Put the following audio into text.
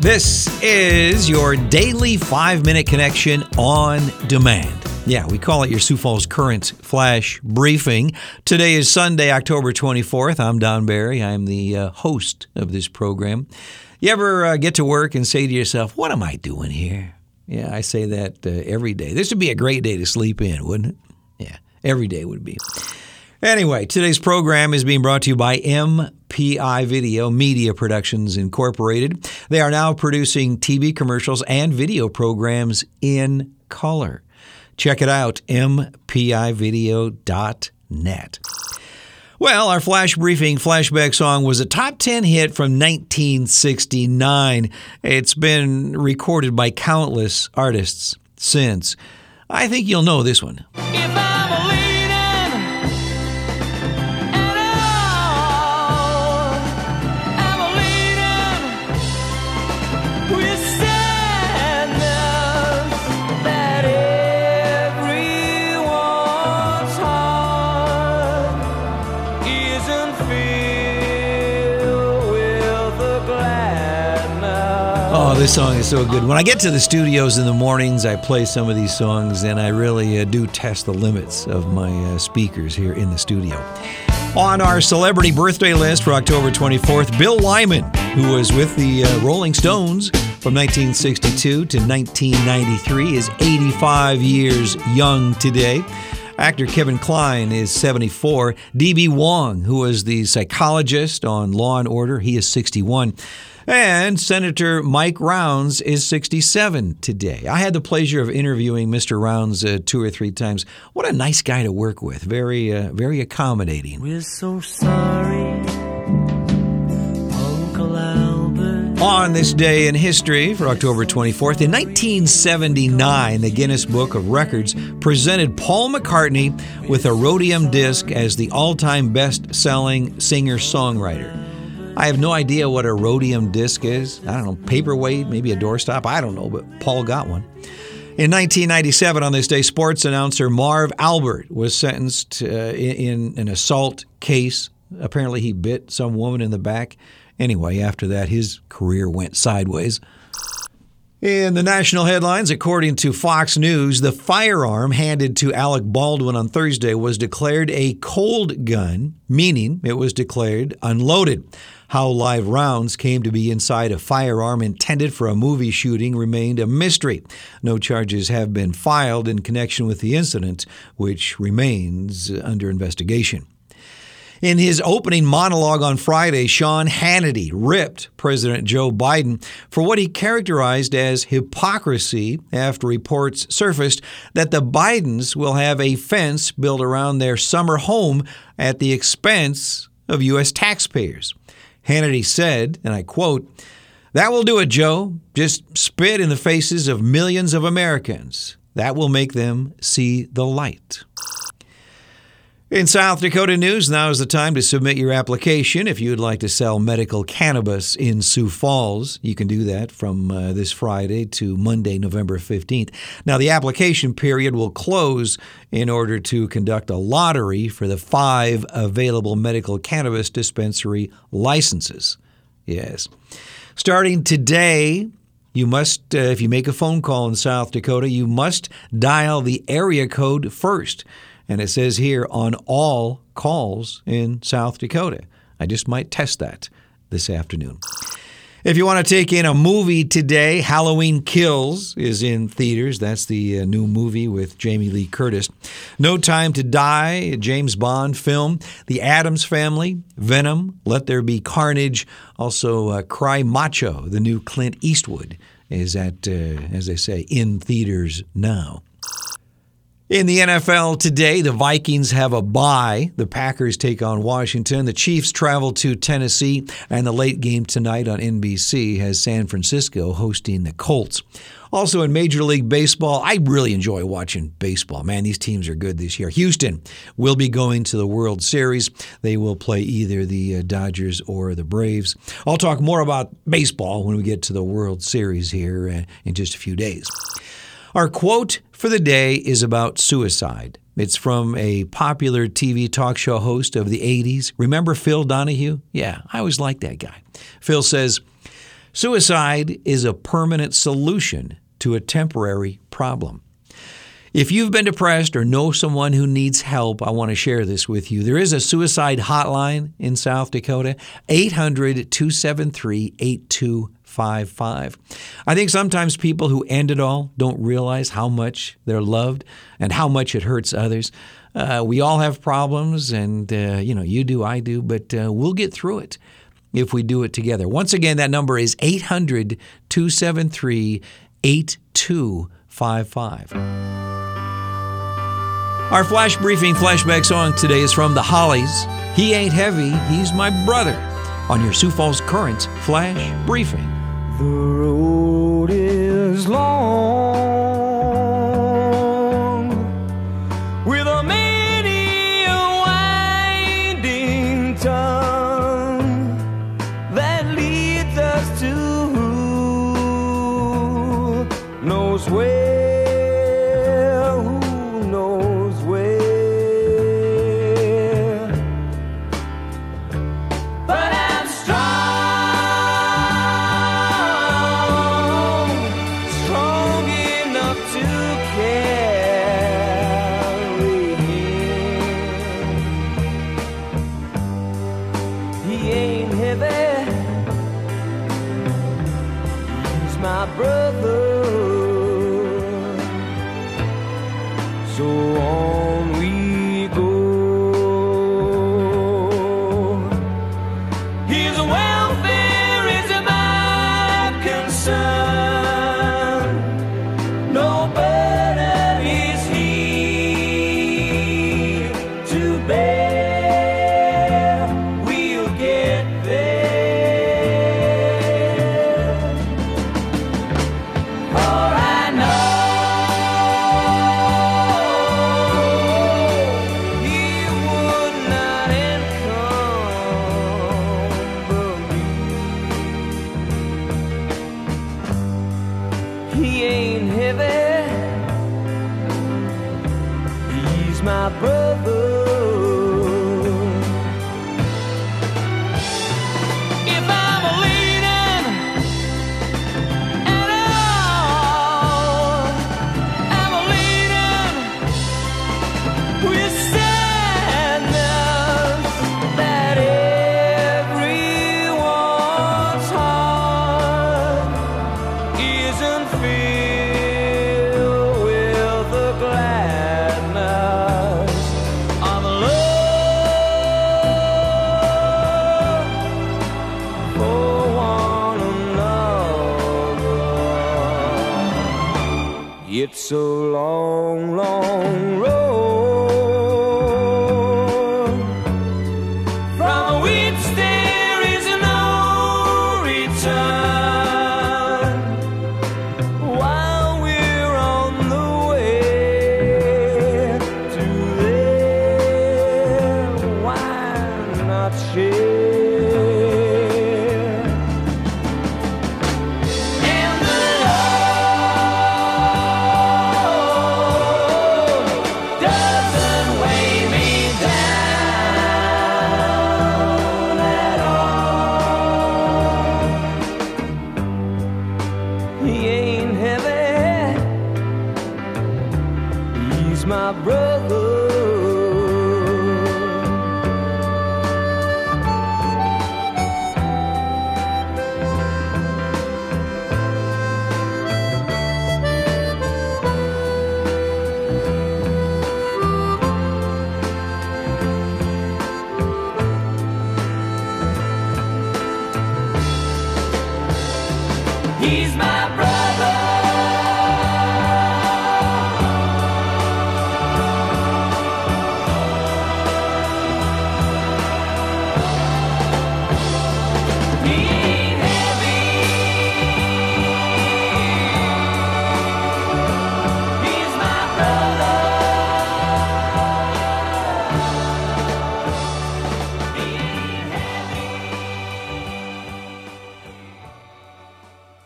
This is your daily five minute connection on demand. Yeah, we call it your Sioux Falls Current Flash Briefing. Today is Sunday, October 24th. I'm Don Barry. I'm the uh, host of this program. You ever uh, get to work and say to yourself, What am I doing here? Yeah, I say that uh, every day. This would be a great day to sleep in, wouldn't it? Yeah, every day would be. Anyway, today's program is being brought to you by MPI Video Media Productions Incorporated. They are now producing TV commercials and video programs in color. Check it out, mpivideo.net. Well, our flash briefing flashback song was a top 10 hit from 1969. It's been recorded by countless artists since. I think you'll know this one. Oh, this song is so good. When I get to the studios in the mornings, I play some of these songs, and I really uh, do test the limits of my uh, speakers here in the studio. On our celebrity birthday list for October 24th, Bill Wyman, who was with the uh, Rolling Stones from 1962 to 1993, is 85 years young today. Actor Kevin Kline is 74. D.B. Wong, who was the psychologist on Law and Order, he is 61. And Senator Mike Rounds is 67 today. I had the pleasure of interviewing Mr. Rounds uh, two or three times. What a nice guy to work with. Very, uh, very accommodating. We're so sorry, Uncle Albert. On this day in history, for October 24th, in 1979, the Guinness Book of Records presented Paul McCartney with a rhodium disc as the all time best selling singer songwriter. I have no idea what a rhodium disc is. I don't know, paperweight, maybe a doorstop. I don't know, but Paul got one. In 1997, on this day, sports announcer Marv Albert was sentenced uh, in, in an assault case. Apparently, he bit some woman in the back. Anyway, after that, his career went sideways. In the national headlines, according to Fox News, the firearm handed to Alec Baldwin on Thursday was declared a cold gun, meaning it was declared unloaded. How live rounds came to be inside a firearm intended for a movie shooting remained a mystery. No charges have been filed in connection with the incident, which remains under investigation. In his opening monologue on Friday, Sean Hannity ripped President Joe Biden for what he characterized as hypocrisy after reports surfaced that the Bidens will have a fence built around their summer home at the expense of U.S. taxpayers. Hannity said, and I quote, That will do it, Joe. Just spit in the faces of millions of Americans. That will make them see the light. In South Dakota news, now is the time to submit your application if you would like to sell medical cannabis in Sioux Falls. You can do that from uh, this Friday to Monday, November 15th. Now, the application period will close in order to conduct a lottery for the five available medical cannabis dispensary licenses. Yes. Starting today, you must, uh, if you make a phone call in South Dakota, you must dial the area code first. And it says here on all calls in South Dakota. I just might test that this afternoon. If you want to take in a movie today, Halloween Kills is in theaters. That's the uh, new movie with Jamie Lee Curtis. No Time to Die, James Bond film. The Addams Family, Venom, Let There Be Carnage. Also, uh, Cry Macho, the new Clint Eastwood, is at, uh, as they say, in theaters now. In the NFL today, the Vikings have a bye. The Packers take on Washington. The Chiefs travel to Tennessee. And the late game tonight on NBC has San Francisco hosting the Colts. Also in Major League Baseball, I really enjoy watching baseball. Man, these teams are good this year. Houston will be going to the World Series. They will play either the uh, Dodgers or the Braves. I'll talk more about baseball when we get to the World Series here uh, in just a few days. Our quote for the day is about suicide. It's from a popular TV talk show host of the 80s. Remember Phil Donahue? Yeah, I always liked that guy. Phil says, Suicide is a permanent solution to a temporary problem. If you've been depressed or know someone who needs help, I want to share this with you. There is a suicide hotline in South Dakota, 800 273 8255. I think sometimes people who end it all don't realize how much they're loved and how much it hurts others. Uh, we all have problems, and uh, you know, you do, I do, but uh, we'll get through it if we do it together. Once again, that number is 800 273 8255. Our flash briefing flashback song today is from the Hollies. He ain't heavy, he's my brother. On your Sioux Falls Current Flash Briefing. The road is long my brother. My brother. brother.